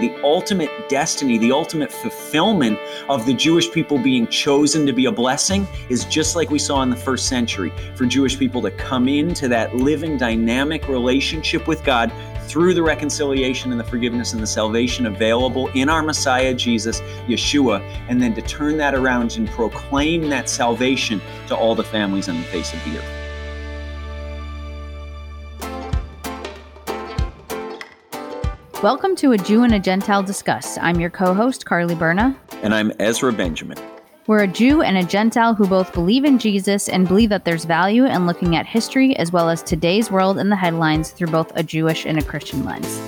the ultimate destiny, the ultimate fulfillment of the Jewish people being chosen to be a blessing is just like we saw in the first century for Jewish people to come into that living, dynamic relationship with God through the reconciliation and the forgiveness and the salvation available in our Messiah, Jesus, Yeshua, and then to turn that around and proclaim that salvation to all the families on the face of the earth. Welcome to A Jew and a Gentile Discuss. I'm your co host, Carly Berna. And I'm Ezra Benjamin. We're a Jew and a Gentile who both believe in Jesus and believe that there's value in looking at history as well as today's world in the headlines through both a Jewish and a Christian lens.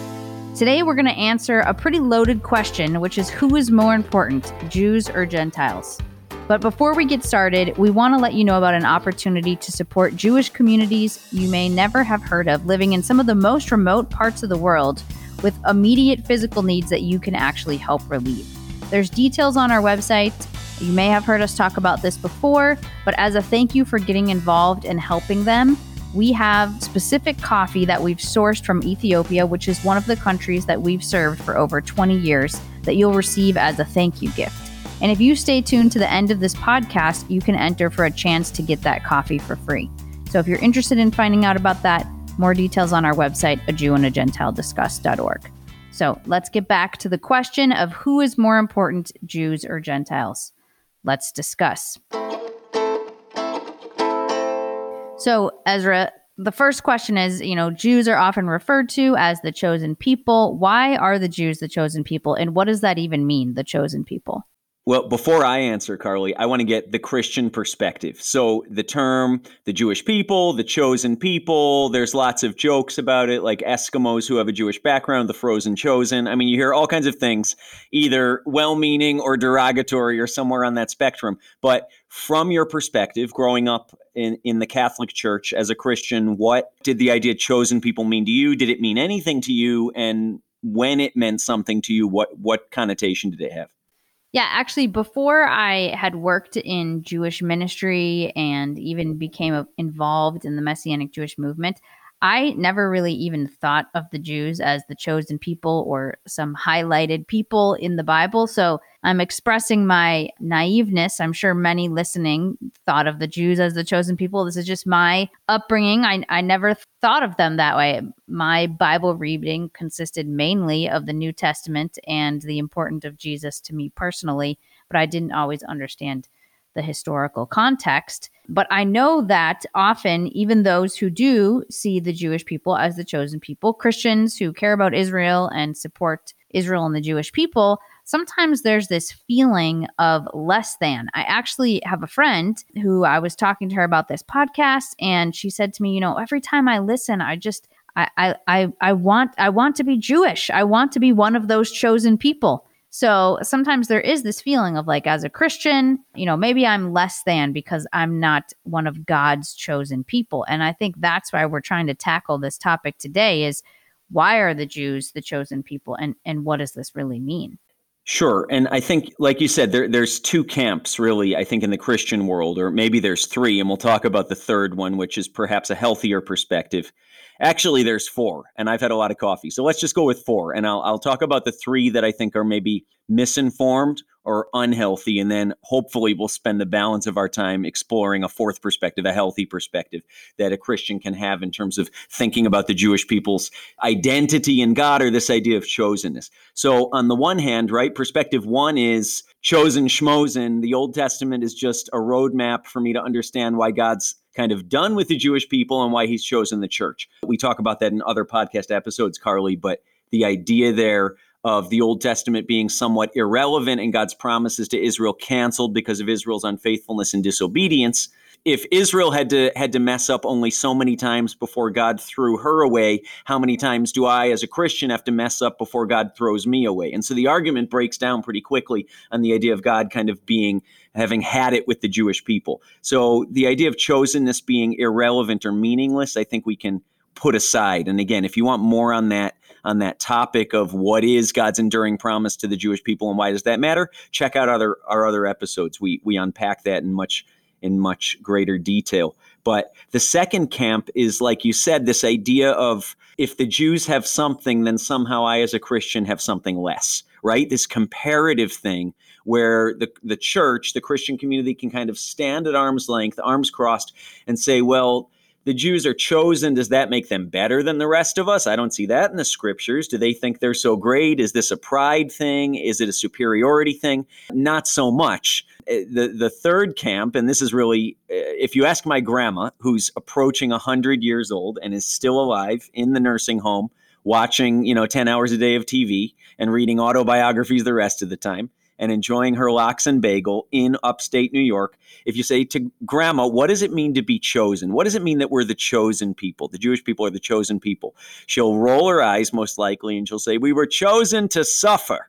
Today, we're going to answer a pretty loaded question, which is who is more important, Jews or Gentiles? But before we get started, we want to let you know about an opportunity to support Jewish communities you may never have heard of living in some of the most remote parts of the world with immediate physical needs that you can actually help relieve. There's details on our website. You may have heard us talk about this before, but as a thank you for getting involved and helping them, we have specific coffee that we've sourced from Ethiopia, which is one of the countries that we've served for over 20 years, that you'll receive as a thank you gift. And if you stay tuned to the end of this podcast, you can enter for a chance to get that coffee for free. So if you're interested in finding out about that, more details on our website, a Jew and a Gentile discuss.org. So let's get back to the question of who is more important, Jews or Gentiles. Let's discuss. So, Ezra, the first question is you know, Jews are often referred to as the chosen people. Why are the Jews the chosen people? And what does that even mean, the chosen people? Well, before I answer, Carly, I want to get the Christian perspective. So, the term the Jewish people, the chosen people, there's lots of jokes about it, like Eskimos who have a Jewish background, the frozen chosen. I mean, you hear all kinds of things, either well meaning or derogatory or somewhere on that spectrum. But from your perspective, growing up in, in the Catholic Church as a Christian, what did the idea chosen people mean to you? Did it mean anything to you? And when it meant something to you, what, what connotation did it have? Yeah, actually, before I had worked in Jewish ministry and even became involved in the Messianic Jewish movement, I never really even thought of the Jews as the chosen people or some highlighted people in the Bible. So I'm expressing my naiveness. I'm sure many listening thought of the Jews as the chosen people. This is just my upbringing. I, I never thought of them that way. My Bible reading consisted mainly of the New Testament and the importance of Jesus to me personally, but I didn't always understand the historical context. But I know that often, even those who do see the Jewish people as the chosen people, Christians who care about Israel and support Israel and the Jewish people, sometimes there's this feeling of less than. I actually have a friend who I was talking to her about this podcast, and she said to me, You know, every time I listen, I just, I, I, I want, I want to be Jewish. I want to be one of those chosen people. So sometimes there is this feeling of like, as a Christian, you know, maybe I'm less than because I'm not one of God's chosen people. And I think that's why we're trying to tackle this topic today is why are the Jews the chosen people and, and what does this really mean? Sure. And I think, like you said, there, there's two camps really, I think, in the Christian world, or maybe there's three, and we'll talk about the third one, which is perhaps a healthier perspective. Actually, there's four, and I've had a lot of coffee. So let's just go with four. And I'll, I'll talk about the three that I think are maybe misinformed or unhealthy. And then hopefully we'll spend the balance of our time exploring a fourth perspective, a healthy perspective that a Christian can have in terms of thinking about the Jewish people's identity in God or this idea of chosenness. So, on the one hand, right, perspective one is chosen schmozen. The Old Testament is just a roadmap for me to understand why God's kind of done with the Jewish people and why he's chosen the church. We talk about that in other podcast episodes, Carly, but the idea there of the Old Testament being somewhat irrelevant and God's promises to Israel canceled because of Israel's unfaithfulness and disobedience if Israel had to had to mess up only so many times before God threw her away, how many times do I as a Christian have to mess up before God throws me away? And so the argument breaks down pretty quickly on the idea of God kind of being having had it with the Jewish people. So the idea of chosenness being irrelevant or meaningless, I think we can put aside. And again, if you want more on that on that topic of what is God's enduring promise to the Jewish people and why does that matter, check out other our other episodes. We we unpack that in much in much greater detail. But the second camp is, like you said, this idea of if the Jews have something, then somehow I, as a Christian, have something less, right? This comparative thing where the, the church, the Christian community can kind of stand at arm's length, arms crossed, and say, well, the Jews are chosen. Does that make them better than the rest of us? I don't see that in the scriptures. Do they think they're so great? Is this a pride thing? Is it a superiority thing? Not so much. Uh, the, the third camp, and this is really, uh, if you ask my grandma, who's approaching 100 years old and is still alive in the nursing home, watching, you know, 10 hours a day of TV and reading autobiographies the rest of the time, and enjoying her lox and bagel in upstate New York, if you say to grandma, what does it mean to be chosen? What does it mean that we're the chosen people? The Jewish people are the chosen people. She'll roll her eyes most likely and she'll say, We were chosen to suffer.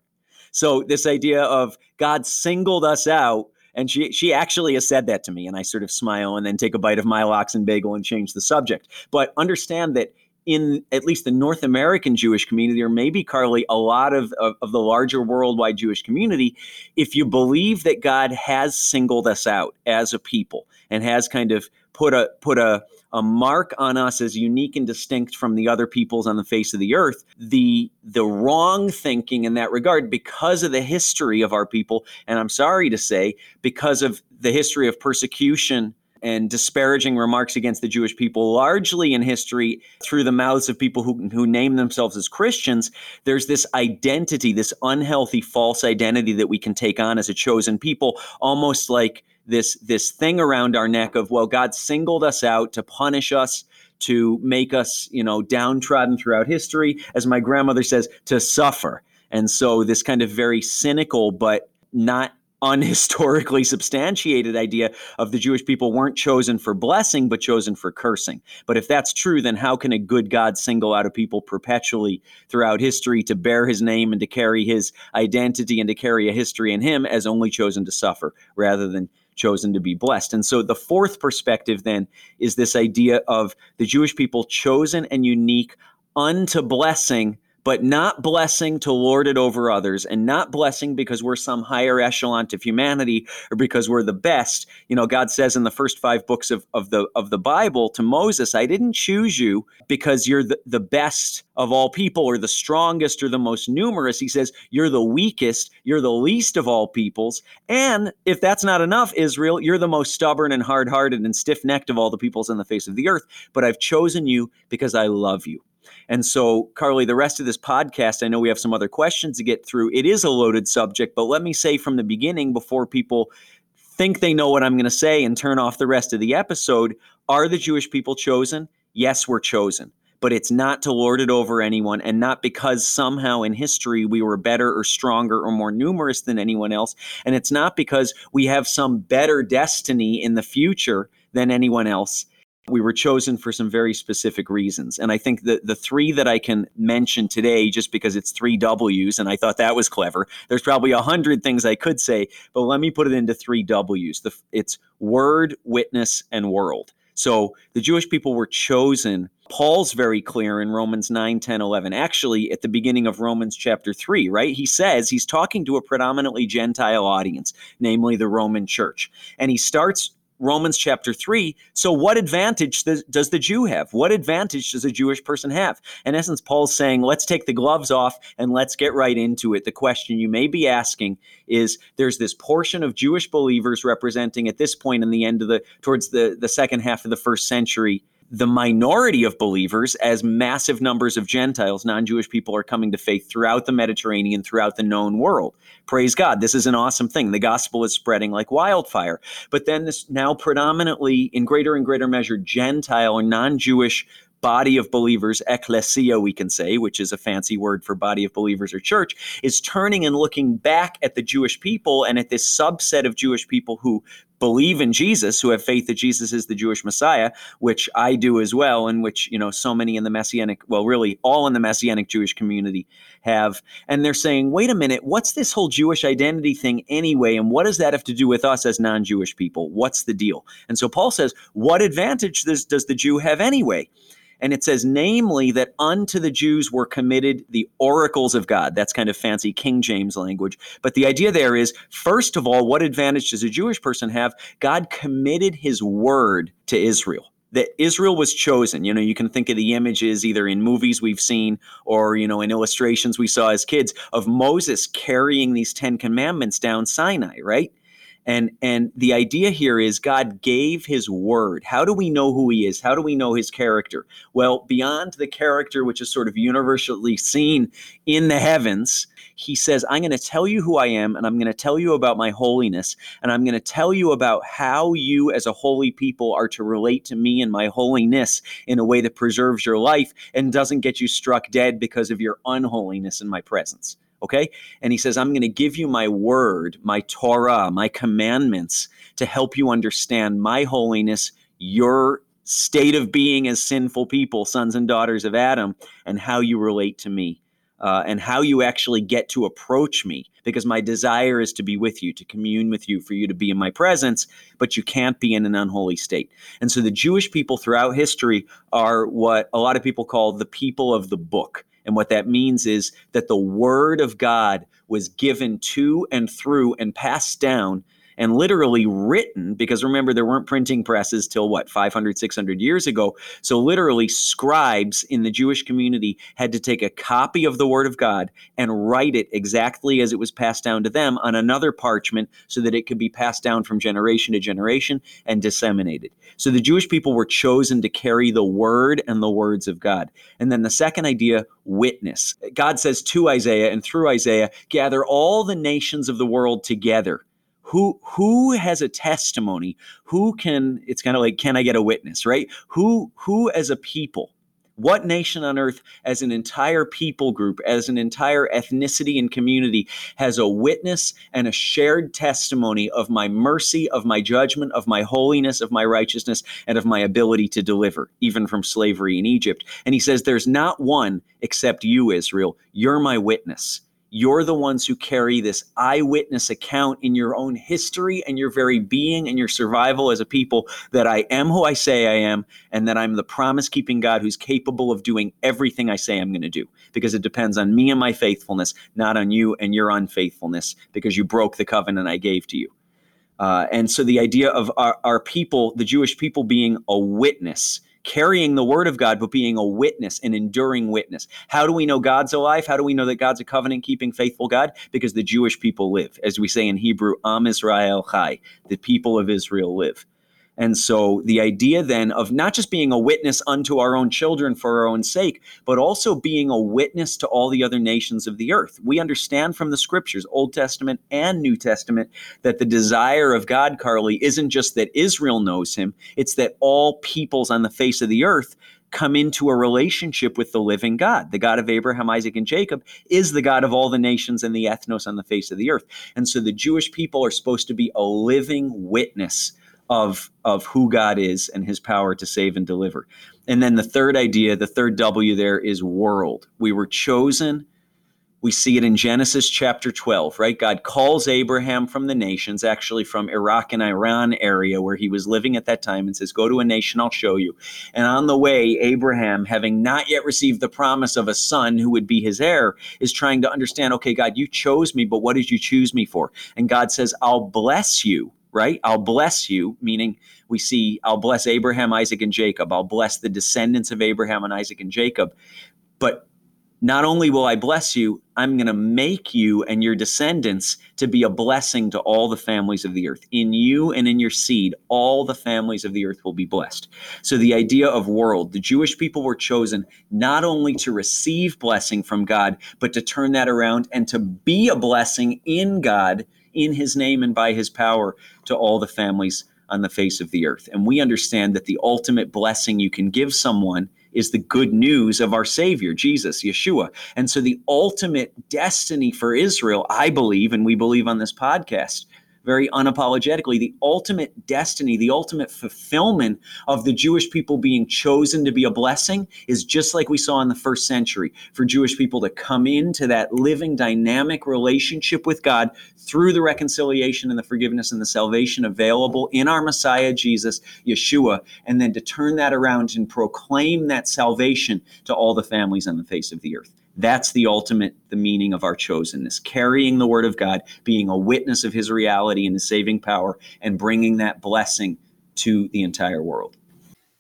So, this idea of God singled us out. And she, she actually has said that to me, and I sort of smile and then take a bite of my lox and bagel and change the subject. But understand that in at least the North American Jewish community, or maybe Carly, a lot of, of, of, the larger worldwide Jewish community, if you believe that God has singled us out as a people and has kind of put a put a, a mark on us as unique and distinct from the other peoples on the face of the earth, the the wrong thinking in that regard, because of the history of our people, and I'm sorry to say, because of the history of persecution and disparaging remarks against the Jewish people, largely in history through the mouths of people who, who name themselves as Christians, there's this identity, this unhealthy false identity that we can take on as a chosen people, almost like this, this thing around our neck of, well, God singled us out to punish us, to make us, you know, downtrodden throughout history, as my grandmother says, to suffer. And so this kind of very cynical but not unhistorically substantiated idea of the Jewish people weren't chosen for blessing, but chosen for cursing. But if that's true, then how can a good God single out a people perpetually throughout history to bear his name and to carry his identity and to carry a history in him as only chosen to suffer rather than chosen to be blessed? And so the fourth perspective then is this idea of the Jewish people chosen and unique unto blessing but not blessing to lord it over others and not blessing because we're some higher echelon of humanity or because we're the best. You know, God says in the first five books of, of the of the Bible to Moses, I didn't choose you because you're the, the best of all people or the strongest or the most numerous. He says, You're the weakest, you're the least of all peoples. And if that's not enough, Israel, you're the most stubborn and hard hearted and stiff necked of all the peoples on the face of the earth. But I've chosen you because I love you. And so, Carly, the rest of this podcast, I know we have some other questions to get through. It is a loaded subject, but let me say from the beginning before people think they know what I'm going to say and turn off the rest of the episode are the Jewish people chosen? Yes, we're chosen. But it's not to lord it over anyone, and not because somehow in history we were better or stronger or more numerous than anyone else. And it's not because we have some better destiny in the future than anyone else we were chosen for some very specific reasons. And I think that the three that I can mention today, just because it's three W's, and I thought that was clever, there's probably a hundred things I could say, but let me put it into three W's. The, it's word, witness, and world. So the Jewish people were chosen. Paul's very clear in Romans 9, 10, 11. Actually, at the beginning of Romans chapter 3, right? He says he's talking to a predominantly Gentile audience, namely the Roman church. And he starts Romans chapter 3. So, what advantage does the Jew have? What advantage does a Jewish person have? In essence, Paul's saying, let's take the gloves off and let's get right into it. The question you may be asking is there's this portion of Jewish believers representing at this point in the end of the, towards the, the second half of the first century, the minority of believers as massive numbers of Gentiles, non Jewish people, are coming to faith throughout the Mediterranean, throughout the known world. Praise God. This is an awesome thing. The gospel is spreading like wildfire. But then, this now predominantly, in greater and greater measure, Gentile or non Jewish body of believers, ecclesia, we can say, which is a fancy word for body of believers or church, is turning and looking back at the Jewish people and at this subset of Jewish people who believe in Jesus, who have faith that Jesus is the Jewish Messiah, which I do as well, and which, you know, so many in the Messianic, well, really all in the Messianic Jewish community have. And they're saying, wait a minute, what's this whole Jewish identity thing anyway? And what does that have to do with us as non Jewish people? What's the deal? And so Paul says, what advantage does, does the Jew have anyway? And it says, namely, that unto the Jews were committed the oracles of God. That's kind of fancy King James language. But the idea there is, first of all, what advantage does a Jewish person have? God committed his word to Israel that Israel was chosen. You know, you can think of the images either in movies we've seen or, you know, in illustrations we saw as kids of Moses carrying these 10 commandments down Sinai, right? And and the idea here is God gave his word. How do we know who he is? How do we know his character? Well, beyond the character which is sort of universally seen in the heavens, he says, I'm going to tell you who I am and I'm going to tell you about my holiness and I'm going to tell you about how you as a holy people are to relate to me and my holiness in a way that preserves your life and doesn't get you struck dead because of your unholiness in my presence. Okay. And he says, I'm going to give you my word, my Torah, my commandments to help you understand my holiness, your state of being as sinful people, sons and daughters of Adam, and how you relate to me. Uh, and how you actually get to approach me because my desire is to be with you, to commune with you, for you to be in my presence, but you can't be in an unholy state. And so the Jewish people throughout history are what a lot of people call the people of the book. And what that means is that the word of God was given to and through and passed down and literally written because remember there weren't printing presses till what 500 600 years ago. So literally scribes in the jewish community had to take a copy of the word of god and write it exactly as it was passed down to them on another parchment so that it could be passed down from generation to generation and disseminated. So the jewish people were chosen to carry the word and the words of god. And then the second idea witness. God says to isaiah and through isaiah gather all the nations of the world together who who has a testimony? Who can it's kind of like can i get a witness right? Who who as a people what nation on earth as an entire people group as an entire ethnicity and community has a witness and a shared testimony of my mercy of my judgment of my holiness of my righteousness and of my ability to deliver even from slavery in egypt? And he says there's not one except you israel. You're my witness you're the ones who carry this eyewitness account in your own history and your very being and your survival as a people that I am who I say I am and that I'm the promise keeping God who's capable of doing everything I say I'm going to do because it depends on me and my faithfulness, not on you and your unfaithfulness because you broke the covenant I gave to you. Uh, and so the idea of our, our people, the Jewish people, being a witness carrying the word of God, but being a witness, an enduring witness. How do we know God's alive? How do we know that God's a covenant keeping, faithful God? Because the Jewish people live. As we say in Hebrew, Am Israel Chai, the people of Israel live. And so the idea then of not just being a witness unto our own children for our own sake, but also being a witness to all the other nations of the earth. We understand from the scriptures, Old Testament and New Testament, that the desire of God, Carly, isn't just that Israel knows him, it's that all peoples on the face of the earth come into a relationship with the living God. The God of Abraham, Isaac, and Jacob is the God of all the nations and the ethnos on the face of the earth. And so the Jewish people are supposed to be a living witness of of who God is and his power to save and deliver. And then the third idea, the third W there is world. We were chosen. We see it in Genesis chapter 12, right? God calls Abraham from the nations, actually from Iraq and Iran area where he was living at that time, and says, Go to a nation, I'll show you. And on the way, Abraham, having not yet received the promise of a son who would be his heir, is trying to understand, okay, God, you chose me, but what did you choose me for? And God says, I'll bless you right? I'll bless you, meaning we see, I'll bless Abraham, Isaac, and Jacob. I'll bless the descendants of Abraham and Isaac and Jacob. But not only will I bless you, I'm going to make you and your descendants to be a blessing to all the families of the earth. In you and in your seed, all the families of the earth will be blessed. So, the idea of world, the Jewish people were chosen not only to receive blessing from God, but to turn that around and to be a blessing in God in his name and by his power to all the families on the face of the earth. And we understand that the ultimate blessing you can give someone is the good news of our Savior, Jesus, Yeshua. And so the ultimate destiny for Israel, I believe, and we believe on this podcast very unapologetically the ultimate destiny, the ultimate fulfillment of the Jewish people being chosen to be a blessing is just like we saw in the first century for Jewish people to come into that living, dynamic relationship with God through the reconciliation and the forgiveness and the salvation available in our Messiah, Jesus, Yeshua, and then to turn that around and proclaim that salvation to all the families on the face of the earth. That's the ultimate, the meaning of our chosenness, carrying the word of God, being a witness of his reality and his saving power, and bringing that blessing to the entire world.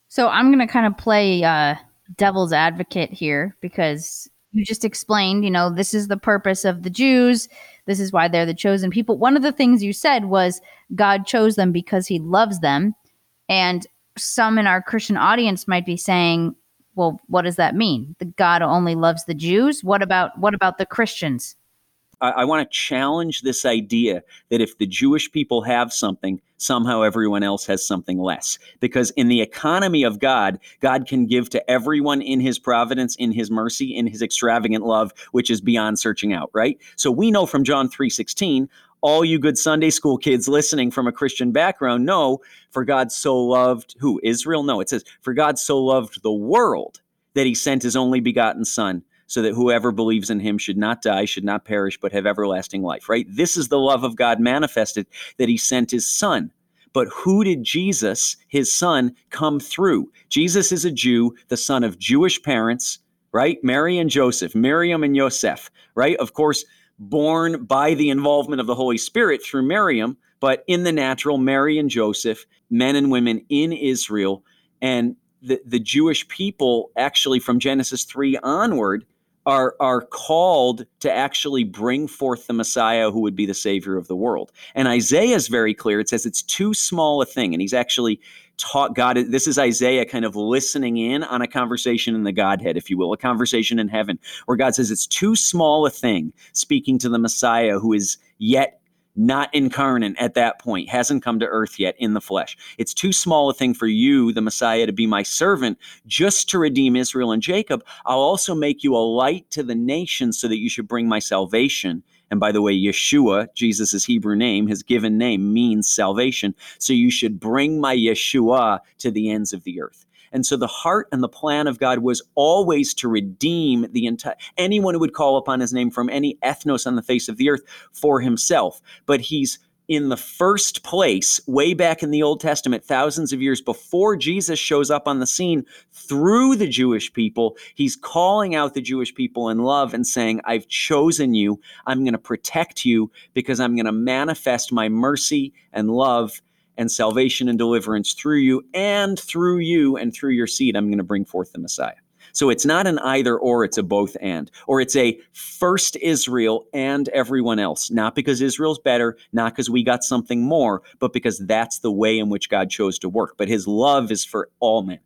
So I'm going to kind of play uh, devil's advocate here because you just explained, you know, this is the purpose of the Jews. This is why they're the chosen people. One of the things you said was God chose them because he loves them. And some in our Christian audience might be saying, well, what does that mean? The God only loves the Jews? What about what about the Christians? I, I want to challenge this idea that if the Jewish people have something, somehow everyone else has something less. Because in the economy of God, God can give to everyone in his providence, in his mercy, in his extravagant love, which is beyond searching out, right? So we know from John 3:16, all you good Sunday school kids listening from a Christian background know, for God so loved who? Israel? No, it says, for God so loved the world that he sent his only begotten Son, so that whoever believes in him should not die, should not perish, but have everlasting life, right? This is the love of God manifested that he sent his Son. But who did Jesus, his son, come through? Jesus is a Jew, the son of Jewish parents, right? Mary and Joseph, Miriam and Yosef, right? Of course, born by the involvement of the Holy Spirit through Miriam, but in the natural, Mary and Joseph, men and women in Israel. And the, the Jewish people, actually from Genesis 3 onward, are, are called to actually bring forth the Messiah who would be the Savior of the world. And Isaiah is very clear. It says it's too small a thing. And he's actually taught God. This is Isaiah kind of listening in on a conversation in the Godhead, if you will, a conversation in heaven, where God says it's too small a thing speaking to the Messiah who is yet not incarnate at that point, hasn't come to earth yet in the flesh. It's too small a thing for you, the Messiah, to be my servant just to redeem Israel and Jacob. I'll also make you a light to the nations so that you should bring my salvation. And by the way, Yeshua, Jesus' Hebrew name, his given name means salvation. So you should bring my Yeshua to the ends of the earth. And so the heart and the plan of God was always to redeem the entire anyone who would call upon his name from any ethnos on the face of the earth for himself. But he's in the first place, way back in the Old Testament, thousands of years before Jesus shows up on the scene through the Jewish people, he's calling out the Jewish people in love and saying, I've chosen you. I'm going to protect you because I'm going to manifest my mercy and love and salvation and deliverance through you and through you and through your seed. I'm going to bring forth the Messiah. So it's not an either or, it's a both and. Or it's a first Israel and everyone else. Not because Israel's better, not because we got something more, but because that's the way in which God chose to work. But his love is for all men.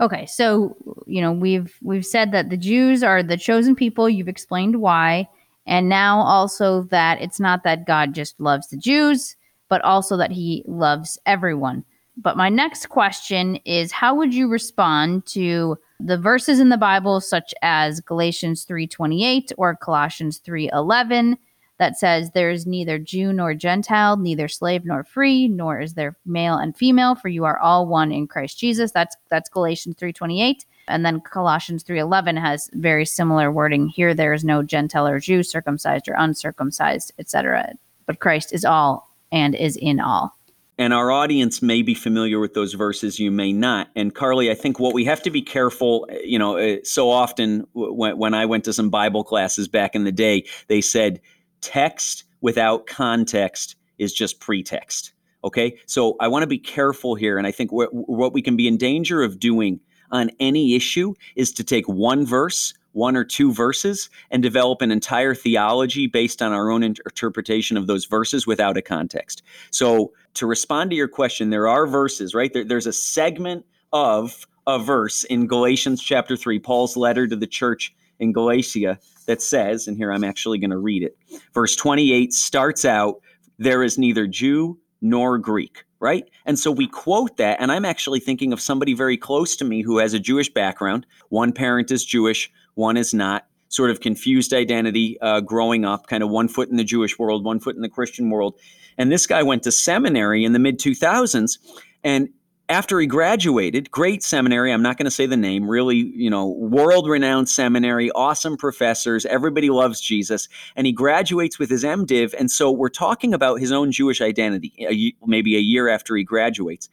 Okay, so you know, we've we've said that the Jews are the chosen people, you've explained why, and now also that it's not that God just loves the Jews, but also that he loves everyone. But my next question is how would you respond to the verses in the Bible such as Galatians 3:28 or Colossians 3:11 that says there is neither Jew nor Gentile, neither slave nor free, nor is there male and female, for you are all one in Christ Jesus. That's that's Galatians 3:28. And then Colossians 3:11 has very similar wording. Here there is no Gentile or Jew, circumcised or uncircumcised, etc. But Christ is all and is in all. And our audience may be familiar with those verses, you may not. And Carly, I think what we have to be careful, you know, uh, so often when, when I went to some Bible classes back in the day, they said text without context is just pretext. Okay. So I want to be careful here. And I think what, what we can be in danger of doing on any issue is to take one verse one or two verses and develop an entire theology based on our own interpretation of those verses without a context. So, to respond to your question, there are verses, right? There, there's a segment of a verse in Galatians chapter 3, Paul's letter to the church in Galatia, that says, and here I'm actually going to read it. Verse 28 starts out, There is neither Jew nor Greek right? And so we quote that, and I'm actually thinking of somebody very close to me who has a Jewish background. One parent is Jewish, one is not. Sort of confused identity uh, growing up, kind of one foot in the Jewish world, one foot in the Christian world. And this guy went to seminary in the mid 2000s. And after he graduated, great seminary, I'm not going to say the name, really, you know, world renowned seminary, awesome professors, everybody loves Jesus. And he graduates with his MDiv. And so we're talking about his own Jewish identity, maybe a year after he graduates.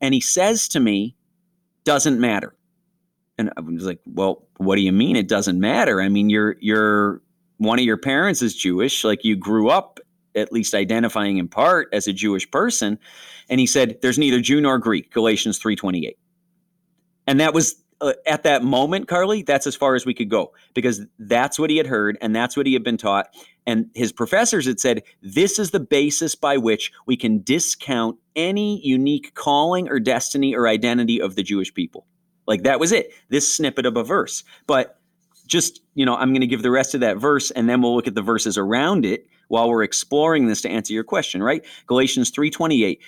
And he says to me, doesn't matter. And I was like, well, what do you mean it doesn't matter? I mean, you're, you're, one of your parents is Jewish, like you grew up at least identifying in part as a Jewish person. And he said, there's neither Jew nor Greek, Galatians 3.28. And that was, uh, at that moment, Carly, that's as far as we could go because that's what he had heard and that's what he had been taught. And his professors had said, this is the basis by which we can discount any unique calling or destiny or identity of the Jewish people. Like that was it, this snippet of a verse. But just, you know, I'm going to give the rest of that verse and then we'll look at the verses around it while we're exploring this to answer your question, right? Galatians 3:28.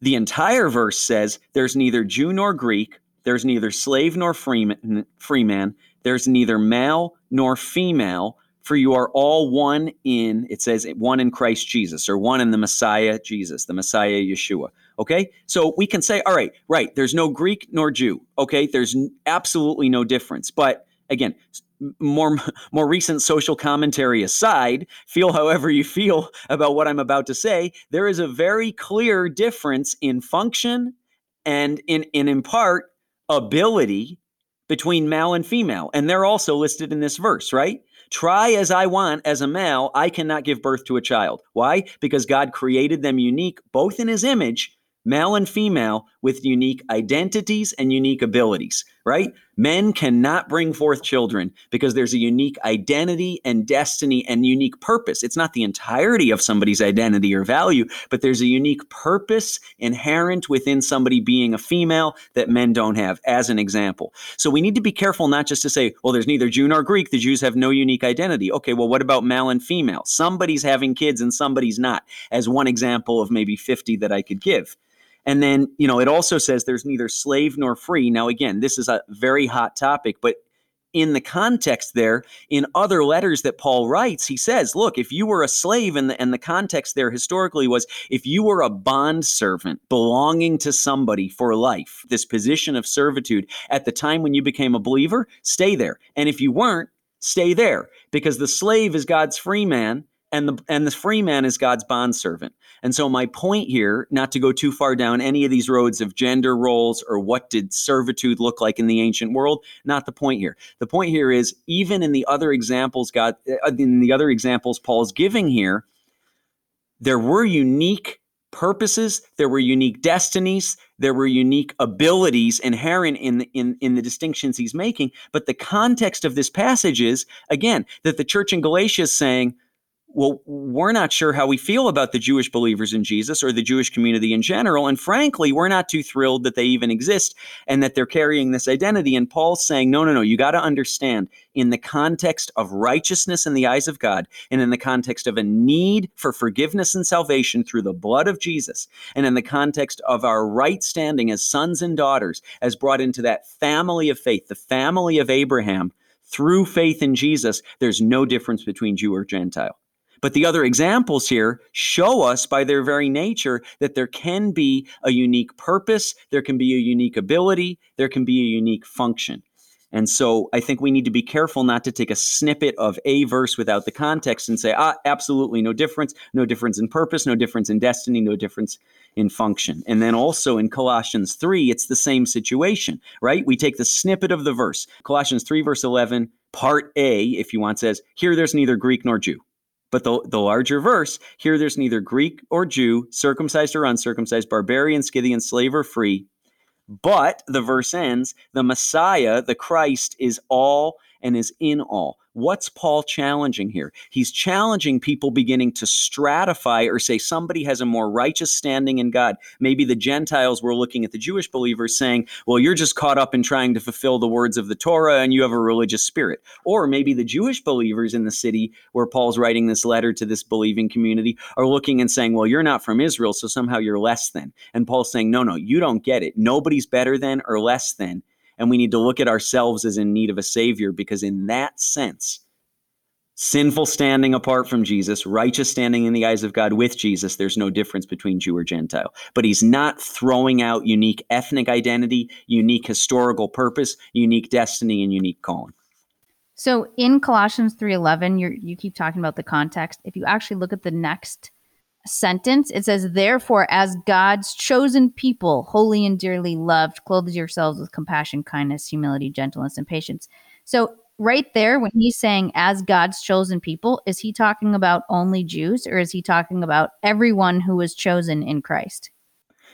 The entire verse says there's neither Jew nor Greek, there's neither slave nor freeman, freeman, there's neither male nor female, for you are all one in it says one in Christ Jesus or one in the Messiah Jesus, the Messiah Yeshua. Okay? So we can say all right, right, there's no Greek nor Jew. Okay? There's absolutely no difference. But again, more more recent social commentary aside, feel however you feel about what I'm about to say, there is a very clear difference in function and in, in in part ability between male and female. And they're also listed in this verse, right? Try as I want as a male, I cannot give birth to a child. Why? Because God created them unique, both in his image male and female with unique identities and unique abilities, right? Men cannot bring forth children because there's a unique identity and destiny and unique purpose. It's not the entirety of somebody's identity or value, but there's a unique purpose inherent within somebody being a female that men don't have, as an example. So we need to be careful not just to say, well, there's neither Jew nor Greek. The Jews have no unique identity. Okay, well, what about male and female? Somebody's having kids and somebody's not, as one example of maybe 50 that I could give. And then, you know, it also says there's neither slave nor free. Now, again, this is a very hot topic, but in the context there, in other letters that Paul writes, he says, look, if you were a slave, and the, and the context there historically was if you were a bond servant belonging to somebody for life, this position of servitude at the time when you became a believer, stay there. And if you weren't, stay there because the slave is God's free man and the and the free man is God's bondservant. And so my point here, not to go too far down any of these roads of gender roles or what did servitude look like in the ancient world, not the point here. The point here is even in the other examples God uh, in the other examples Paul's giving here, there were unique purposes, there were unique destinies, there were unique abilities inherent in the, in in the distinctions he's making, but the context of this passage is again that the church in Galatia is saying well, we're not sure how we feel about the Jewish believers in Jesus or the Jewish community in general. And frankly, we're not too thrilled that they even exist and that they're carrying this identity. And Paul's saying, no, no, no, you got to understand in the context of righteousness in the eyes of God and in the context of a need for forgiveness and salvation through the blood of Jesus and in the context of our right standing as sons and daughters as brought into that family of faith, the family of Abraham through faith in Jesus, there's no difference between Jew or Gentile. But the other examples here show us by their very nature that there can be a unique purpose, there can be a unique ability, there can be a unique function. And so I think we need to be careful not to take a snippet of a verse without the context and say, ah, absolutely no difference, no difference in purpose, no difference in destiny, no difference in function. And then also in Colossians 3, it's the same situation, right? We take the snippet of the verse. Colossians 3, verse 11, part A, if you want, says, Here there's neither Greek nor Jew. But the, the larger verse, here there's neither Greek or Jew, circumcised or uncircumcised, barbarian, Scythian, slave or free. But the verse ends, the Messiah, the Christ, is all and is in all. What's Paul challenging here? He's challenging people beginning to stratify or say somebody has a more righteous standing in God. Maybe the Gentiles were looking at the Jewish believers saying, well, you're just caught up in trying to fulfill the words of the Torah and you have a religious spirit. Or maybe the Jewish believers in the city where Paul's writing this letter to this believing community are looking and saying, well, you're not from Israel, so somehow you're less than. And Paul's saying, no, no, you don't get it. Nobody's better than or less than and we need to look at ourselves as in need of a savior because in that sense sinful standing apart from Jesus, righteous standing in the eyes of God with Jesus, there's no difference between Jew or Gentile. But he's not throwing out unique ethnic identity, unique historical purpose, unique destiny, and unique calling. So in Colossians 3:11, you you keep talking about the context. If you actually look at the next sentence, it says, "Therefore, as God's chosen people, holy and dearly loved, clothe yourselves with compassion, kindness, humility, gentleness, and patience." So right there, when he's saying as God's chosen people, is he talking about only Jews or is he talking about everyone who was chosen in Christ?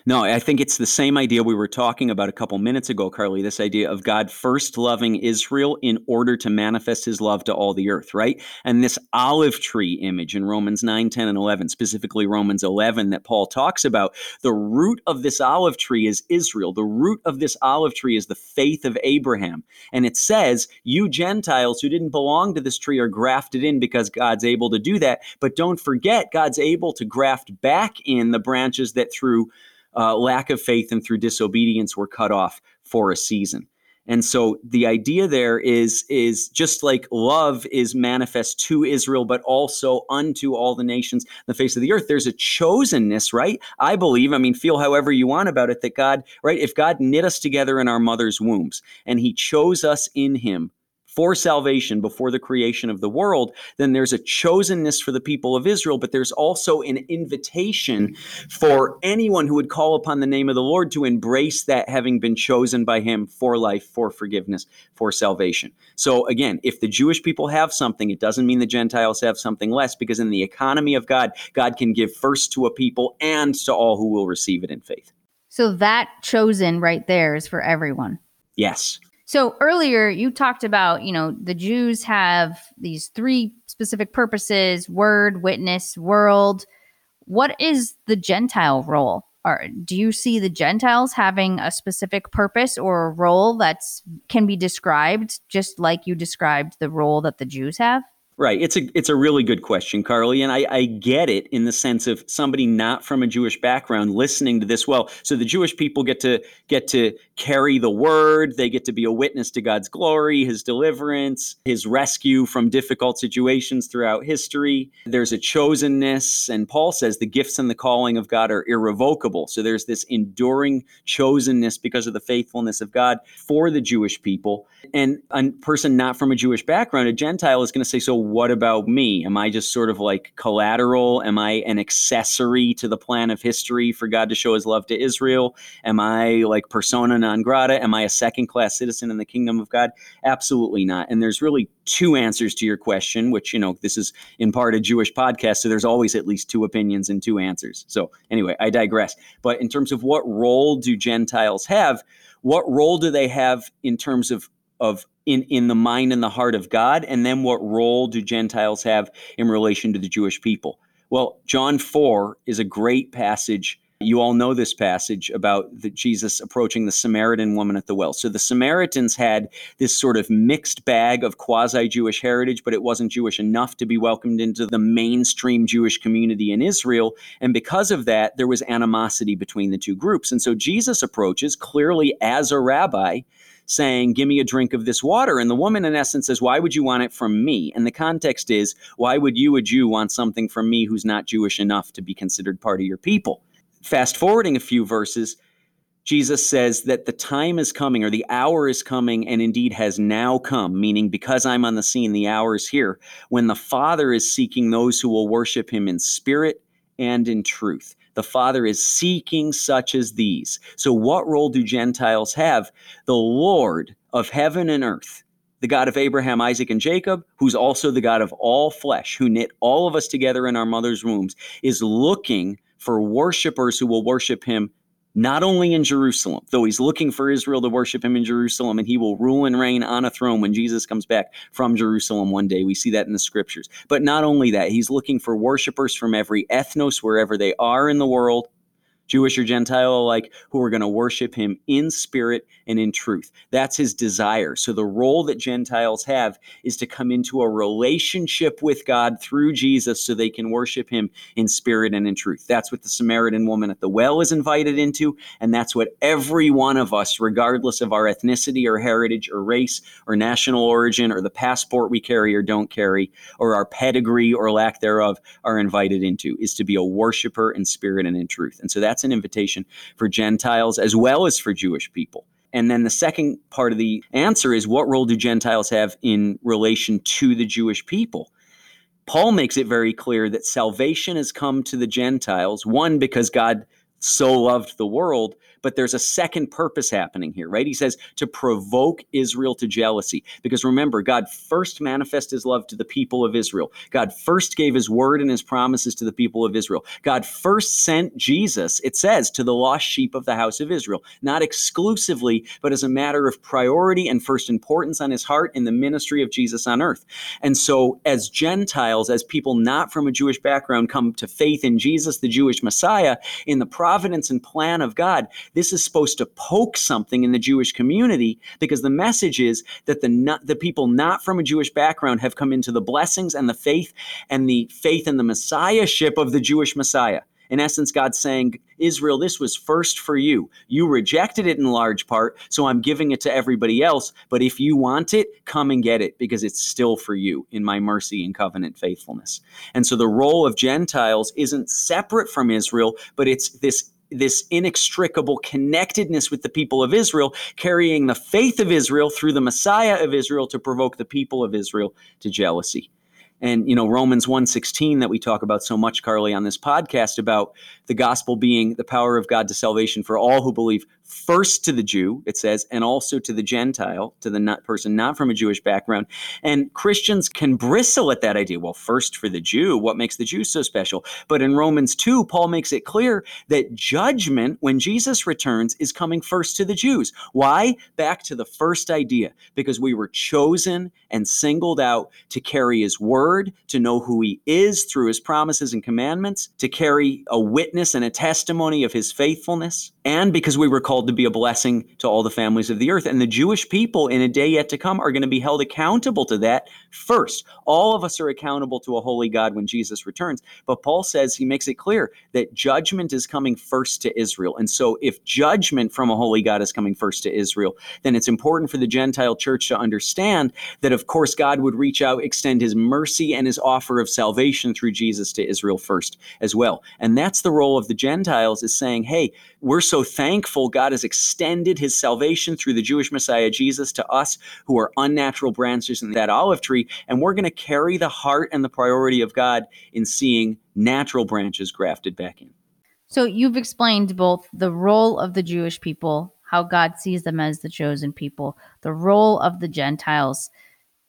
No, I think it's the same idea we were talking about a couple minutes ago, Carly. This idea of God first loving Israel in order to manifest his love to all the earth, right? And this olive tree image in Romans 9, 10, and 11, specifically Romans 11, that Paul talks about, the root of this olive tree is Israel. The root of this olive tree is the faith of Abraham. And it says, You Gentiles who didn't belong to this tree are grafted in because God's able to do that. But don't forget, God's able to graft back in the branches that through uh, lack of faith and through disobedience were cut off for a season. And so the idea there is is just like love is manifest to Israel, but also unto all the nations the face of the earth. There's a chosenness, right? I believe, I mean, feel however you want about it, that God, right? If God knit us together in our mother's wombs and he chose us in him for salvation before the creation of the world, then there's a chosenness for the people of Israel, but there's also an invitation for anyone who would call upon the name of the Lord to embrace that having been chosen by him for life, for forgiveness, for salvation. So again, if the Jewish people have something, it doesn't mean the Gentiles have something less, because in the economy of God, God can give first to a people and to all who will receive it in faith. So that chosen right there is for everyone. Yes. So earlier you talked about, you know, the Jews have these three specific purposes word, witness, world. What is the Gentile role? Or do you see the Gentiles having a specific purpose or a role that's can be described just like you described the role that the Jews have? Right. It's a it's a really good question, Carly, and I, I get it in the sense of somebody not from a Jewish background listening to this. Well, so the Jewish people get to get to carry the word. They get to be a witness to God's glory, His deliverance, His rescue from difficult situations throughout history. There's a chosenness, and Paul says the gifts and the calling of God are irrevocable. So there's this enduring chosenness because of the faithfulness of God for the Jewish people. And a person not from a Jewish background, a Gentile, is going to say, so what about me? Am I just sort of like collateral? Am I an accessory to the plan of history for God to show his love to Israel? Am I like persona non grata? Am I a second class citizen in the kingdom of God? Absolutely not. And there's really two answers to your question, which, you know, this is in part a Jewish podcast. So there's always at least two opinions and two answers. So anyway, I digress. But in terms of what role do Gentiles have, what role do they have in terms of of in, in the mind and the heart of God? And then what role do Gentiles have in relation to the Jewish people? Well, John 4 is a great passage. You all know this passage about the, Jesus approaching the Samaritan woman at the well. So the Samaritans had this sort of mixed bag of quasi Jewish heritage, but it wasn't Jewish enough to be welcomed into the mainstream Jewish community in Israel. And because of that, there was animosity between the two groups. And so Jesus approaches clearly as a rabbi saying, Give me a drink of this water. And the woman, in essence, says, Why would you want it from me? And the context is, Why would you, a Jew, want something from me who's not Jewish enough to be considered part of your people? Fast forwarding a few verses, Jesus says that the time is coming or the hour is coming and indeed has now come, meaning because I'm on the scene, the hour is here, when the Father is seeking those who will worship him in spirit and in truth. The Father is seeking such as these. So, what role do Gentiles have? The Lord of heaven and earth, the God of Abraham, Isaac, and Jacob, who's also the God of all flesh, who knit all of us together in our mother's wombs, is looking for worshipers who will worship him not only in Jerusalem, though he's looking for Israel to worship him in Jerusalem, and he will rule and reign on a throne when Jesus comes back from Jerusalem one day. We see that in the scriptures. But not only that, he's looking for worshipers from every ethnos, wherever they are in the world, Jewish or Gentile alike, who are going to worship him in spirit and in truth. That's his desire. So the role that Gentiles have is to come into a relationship with God through Jesus so they can worship him in spirit and in truth. That's what the Samaritan woman at the well is invited into. And that's what every one of us, regardless of our ethnicity or heritage or race or national origin or the passport we carry or don't carry or our pedigree or lack thereof, are invited into, is to be a worshiper in spirit and in truth. And so that's an invitation for Gentiles as well as for Jewish people. And then the second part of the answer is what role do Gentiles have in relation to the Jewish people? Paul makes it very clear that salvation has come to the Gentiles, one, because God so loved the world, but there's a second purpose happening here, right? He says to provoke Israel to jealousy. Because remember, God first manifested his love to the people of Israel. God first gave his word and his promises to the people of Israel. God first sent Jesus, it says, to the lost sheep of the house of Israel, not exclusively, but as a matter of priority and first importance on his heart in the ministry of Jesus on earth. And so, as Gentiles, as people not from a Jewish background come to faith in Jesus, the Jewish Messiah, in the providence and plan of God, this is supposed to poke something in the Jewish community because the message is that the not, the people not from a Jewish background have come into the blessings and the faith and the faith and the messiahship of the Jewish Messiah. In essence, God's saying, Israel, this was first for you. You rejected it in large part, so I'm giving it to everybody else. But if you want it, come and get it because it's still for you in my mercy and covenant faithfulness. And so the role of Gentiles isn't separate from Israel, but it's this this inextricable connectedness with the people of Israel, carrying the faith of Israel through the Messiah of Israel to provoke the people of Israel to jealousy. And you know Romans 1:16 that we talk about so much Carly on this podcast about the gospel being the power of God to salvation for all who believe first to the Jew, it says, and also to the Gentile, to the not person not from a Jewish background. And Christians can bristle at that idea. Well, first for the Jew, what makes the Jew so special? But in Romans 2, Paul makes it clear that judgment, when Jesus returns, is coming first to the Jews. Why? Back to the first idea, because we were chosen and singled out to carry his word, to know who he is through his promises and commandments, to carry a witness and a testimony of his faithfulness, and because we were called to be a blessing to all the families of the earth. And the Jewish people in a day yet to come are going to be held accountable to that first. All of us are accountable to a holy God when Jesus returns. But Paul says, he makes it clear that judgment is coming first to Israel. And so if judgment from a holy God is coming first to Israel, then it's important for the Gentile church to understand that, of course, God would reach out, extend his mercy and his offer of salvation through Jesus to Israel first as well. And that's the role of the Gentiles is saying, hey, we're so thankful God has extended his salvation through the Jewish Messiah Jesus to us who are unnatural branches in that olive tree. And we're going to carry the heart and the priority of God in seeing natural branches grafted back in. So you've explained both the role of the Jewish people, how God sees them as the chosen people, the role of the Gentiles.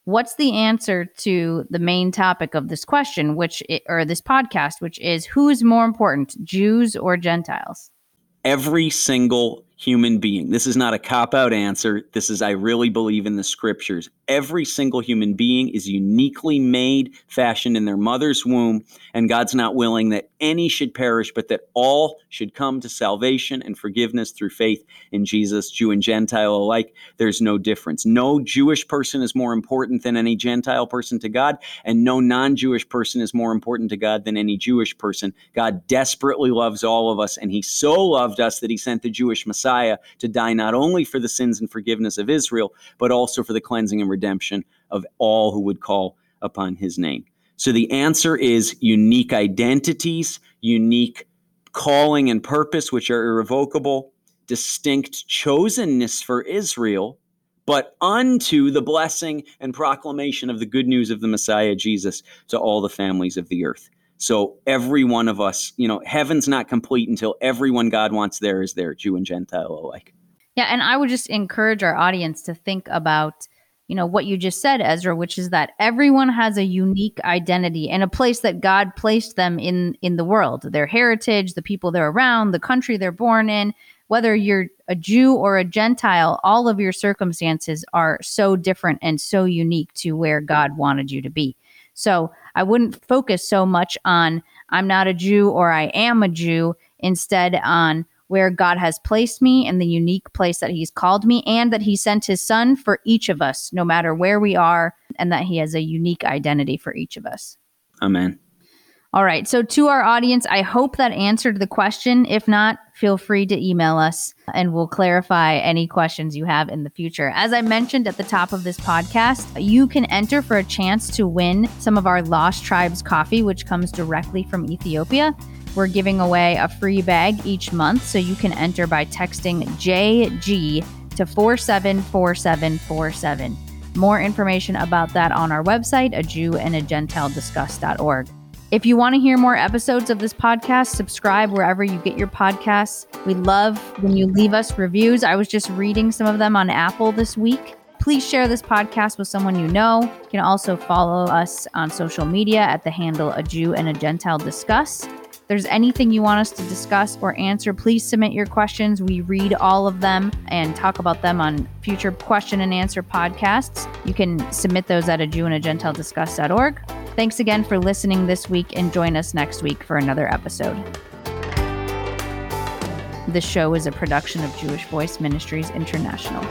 What's the answer to the main topic of this question, which or this podcast, which is who is more important, Jews or Gentiles? Every single human being. This is not a cop out answer. This is, I really believe in the scriptures. Every single human being is uniquely made, fashioned in their mother's womb, and God's not willing that any should perish, but that all should come to salvation and forgiveness through faith in Jesus, Jew and Gentile alike. There's no difference. No Jewish person is more important than any Gentile person to God, and no non Jewish person is more important to God than any Jewish person. God desperately loves all of us, and He so loved us that He sent the Jewish Messiah to die not only for the sins and forgiveness of Israel, but also for the cleansing and redemption of all who would call upon His name. So the answer is unique identities, unique calling and purpose, which are irrevocable, distinct chosenness for Israel, but unto the blessing and proclamation of the good news of the Messiah Jesus to all the families of the earth. So every one of us, you know, heaven's not complete until everyone God wants there is there, Jew and Gentile alike. Yeah, and I would just encourage our audience to think about you know what you just said ezra which is that everyone has a unique identity and a place that god placed them in in the world their heritage the people they're around the country they're born in whether you're a jew or a gentile all of your circumstances are so different and so unique to where god wanted you to be so i wouldn't focus so much on i'm not a jew or i am a jew instead on where God has placed me and the unique place that He's called me, and that He sent His Son for each of us, no matter where we are, and that He has a unique identity for each of us. Amen. All right. So, to our audience, I hope that answered the question. If not, feel free to email us and we'll clarify any questions you have in the future. As I mentioned at the top of this podcast, you can enter for a chance to win some of our Lost Tribes coffee, which comes directly from Ethiopia. We're giving away a free bag each month, so you can enter by texting JG to 474747. More information about that on our website, a Jew and a Gentile discuss.org. If you want to hear more episodes of this podcast, subscribe wherever you get your podcasts. We love when you leave us reviews. I was just reading some of them on Apple this week. Please share this podcast with someone you know. You can also follow us on social media at the handle A Jew and a Gentile Discuss. If there's anything you want us to discuss or answer, please submit your questions. We read all of them and talk about them on future question and answer podcasts. You can submit those at a Jew and a Gentile discuss.org. Thanks again for listening this week and join us next week for another episode. This show is a production of Jewish Voice Ministries International.